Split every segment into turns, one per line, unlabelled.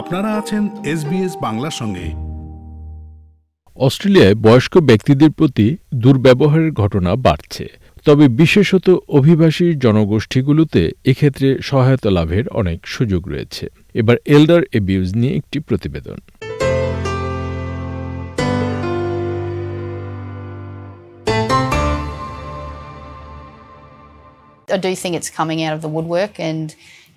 আপনারা আছেন এসবিএস বাংলার সঙ্গে।
অস্ট্রেলিয়ায় বয়স্ক ব্যক্তিদের প্রতি দুর্ব্যবহারের ঘটনা বাড়ছে। তবে বিশেষত অভিবাসী জনগোষ্ঠীগুলোতে এক্ষেত্রে সহায়তা লাভের অনেক সুযোগ রয়েছে। এবার এল্ডার এবিউজ নিয়ে একটি প্রতিবেদন।
I do think it's coming out of the woodwork, and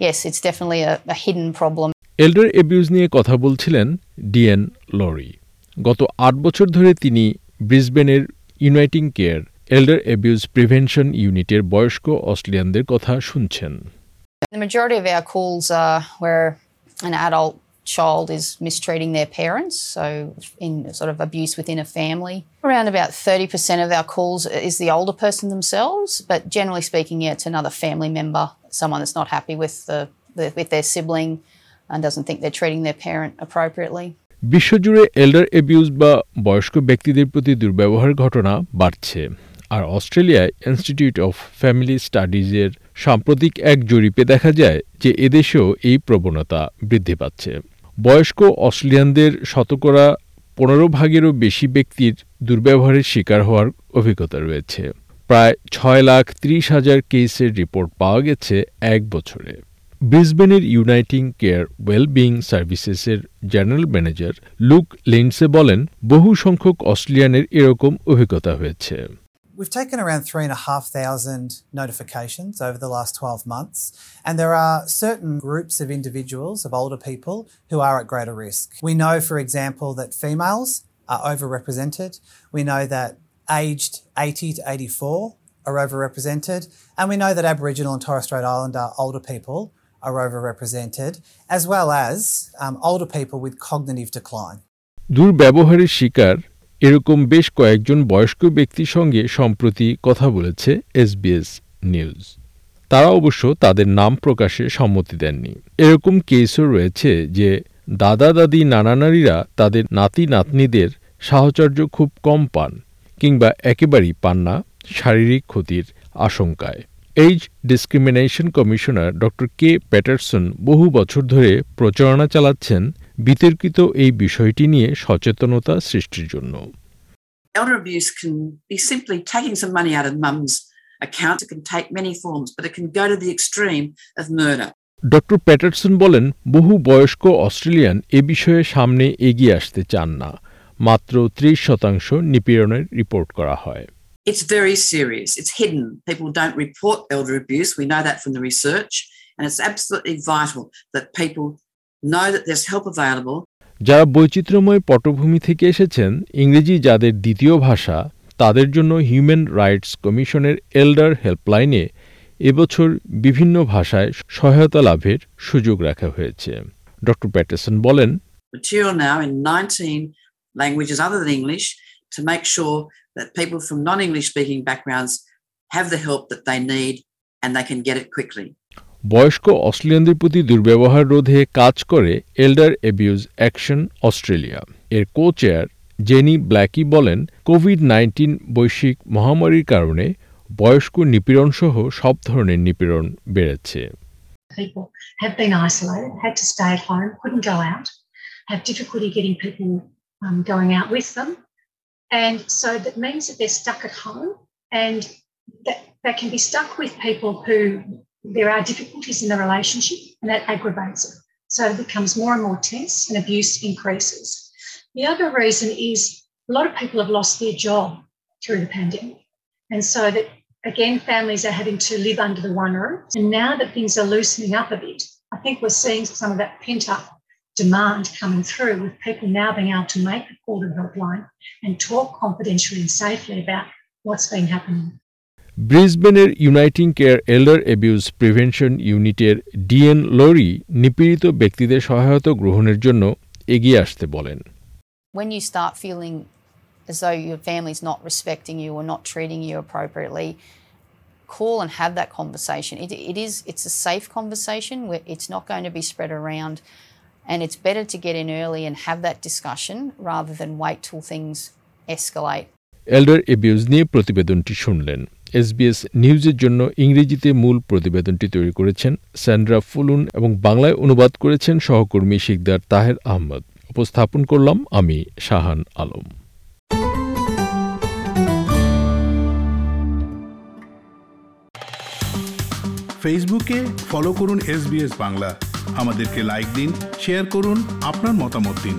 yes, it's definitely a, a hidden problem.
Elder abuse নিয়ে কথা বলছিলেন ডিএন লরি গত আট বছর ধরে তিনি ব্রিসবেনের uniting care elder abuse prevention ইউনিটের বয়স্ক অস্ট্রেলিয়ানদের কথা শুনছেন
The majority of our calls are where an adult child is mistreating their parents, so in sort of abuse within a family. Around about 30% of our calls is the older person themselves, but generally speaking, yeah, it's another family member, someone that's not happy with the, the with their sibling and doesn't think they're treating their parent appropriately.
বিশ্বজুড়ে elder abuse বা বয়স্ক ব্যক্তিদের প্রতি দুর্ব্যবহার ঘটনা বাড়ছে। আর অস্ট্রেলিয়ায় institute of family স্টাডিজের সাম্প্রতিক এক জরিপে দেখা যায় যে এদেশেও এই প্রবণতা বৃদ্ধি পাচ্ছে। বয়স্ক অস্ট্রেলিয়ানদের শতকরা পনেরো ভাগেরও বেশি ব্যক্তির দুর্ব্যবহারের শিকার হওয়ার অভিজ্ঞতা রয়েছে। প্রায় ছয় লাখ ত্রিশ হাজার কেসের রিপোর্ট পাওয়া গেছে এক বছরে। ব্রিসবেনের ইউনাইটিং কেয়ার ওয়েলবিং সার্ভিসেসের জেনারেল ম্যানেজার লুক লিন্ডসে বলেন বহু সংখ্যক অস্ট্রেলিয়ানের এরকম অভিজ্ঞতা হয়েছে
We've taken around three and a half thousand notifications over the last 12 months, and there are certain groups of individuals, of older people, who are at greater risk. We know, for example, that females are overrepresented. We know that aged 80 to 84 are overrepresented, and we know that Aboriginal and Torres Strait Islander older people are overrepresented, as well as um, older people with cognitive decline.
দুর্ব্যবহারের শিকার এরকম বেশ কয়েকজন বয়স্ক ব্যক্তির সঙ্গে সম্প্রতি কথা বলেছে এসবিএস নিউজ। তারা অবশ্য তাদের নাম প্রকাশে সম্মতি দেননি। এরকম কেসও রয়েছে যে দাদা দাদি নানা নারীরা তাদের নাতি নাতনিদের সাহচর্য খুব কম পান কিংবা একেবারেই পান না শারীরিক ক্ষতির আশঙ্কায়। এইজ ডিসক্রিমিনেশন কমিশনার ড কে প্যাটারসন বহু বছর ধরে প্রচারণা চালাচ্ছেন বিতর্কিত এই বিষয়টি নিয়ে সচেতনতা সৃষ্টির জন্য
Elder abuse can be simply taking some money out of mum's account. It can take many forms, but it can go to the extreme of murder.
ড প্যাটারসন বলেন বহু বয়স্ক অস্ট্রেলিয়ান এ বিষয়ে সামনে এগিয়ে আসতে চান না মাত্র ত্রিশ শতাংশ নিপীড়নের রিপোর্ট করা হয়
It's very serious. It's hidden. People don't report elder abuse. We know that from the research. And it's absolutely vital that people know that there's help available
যারা বৈচিত্র্যময় পটভূমি থেকে এসেছেন ইংরেজি যাদের দ্বিতীয় ভাষা তাদের জন্য হিউম্যান রাইটস কমিশনের এল্ডার হেল্পলাইনে এবছর বিভিন্ন ভাষায় সহায়তা লাভের সুযোগ রাখা হয়েছে ড প্যাটারসন বলেন
material now in 19 languages other than English to make sure that people from non English speaking backgrounds have the help that they need and they can get it quickly.
বয়স্ক অস্ট্রেলিয়ানদের প্রতি দুর্ব্যবহার রোধে কাজ করে এল্ডার এবিউজ অ্যাকশন অস্ট্রেলিয়া এর co chair Jenny Blackie বলেন Covid nineteen বৈশ্বিক মহামারীর কারণে বয়স্ক নিপীড়নসহ সব ধরনের নিপীড়ন বেড়েছে
people have been isolated, had to stay at home, couldn't go out, have difficulty getting people um, going out with them. And so that means that they're stuck at home and that they can be stuck with people who there are difficulties in the relationship and that aggravates it. So it becomes more and more tense and abuse increases. The other reason is a lot of people have lost their job through the pandemic. And so that again, families are having to live under the one roof. And now that things are loosening up a bit, I think we're seeing some of that pent up demand coming through with people now being able to make the call to the helpline and talk confidentially and safely about what's been happening.
ব্রিসবেনের uniting care elder abuse prevention ইউনিটের Dianne lorry নিপীড়িত ব্যক্তিদের সহায়তা গ্রহণের জন্য এগিয়ে আসতে বলেন
When you start feeling as though your family's not respecting you or not treating you appropriately, call and have that conversation. It, it is it's a safe conversation where it's not going to be spread around And it's better to get in early and have that discussion rather than wait till things escalate.
Elder abuse নিয়ে প্রতিবেদনটি শুনলেন। SBS নিউজের জন্য ইংরেজিতে মূল প্রতিবেদনটি তৈরি করেছেন স্যান্ড্রা ফুলুন এবং বাংলায় অনুবাদ করেছেন সহকর্মী শিকদার তাহের আহমদ। উপস্থাপন করলাম আমি শাহান আলম।
ফেসবুকে ফলো করুন এস বাংলা আমাদেরকে লাইক দিন শেয়ার করুন আপনার মতামত দিন।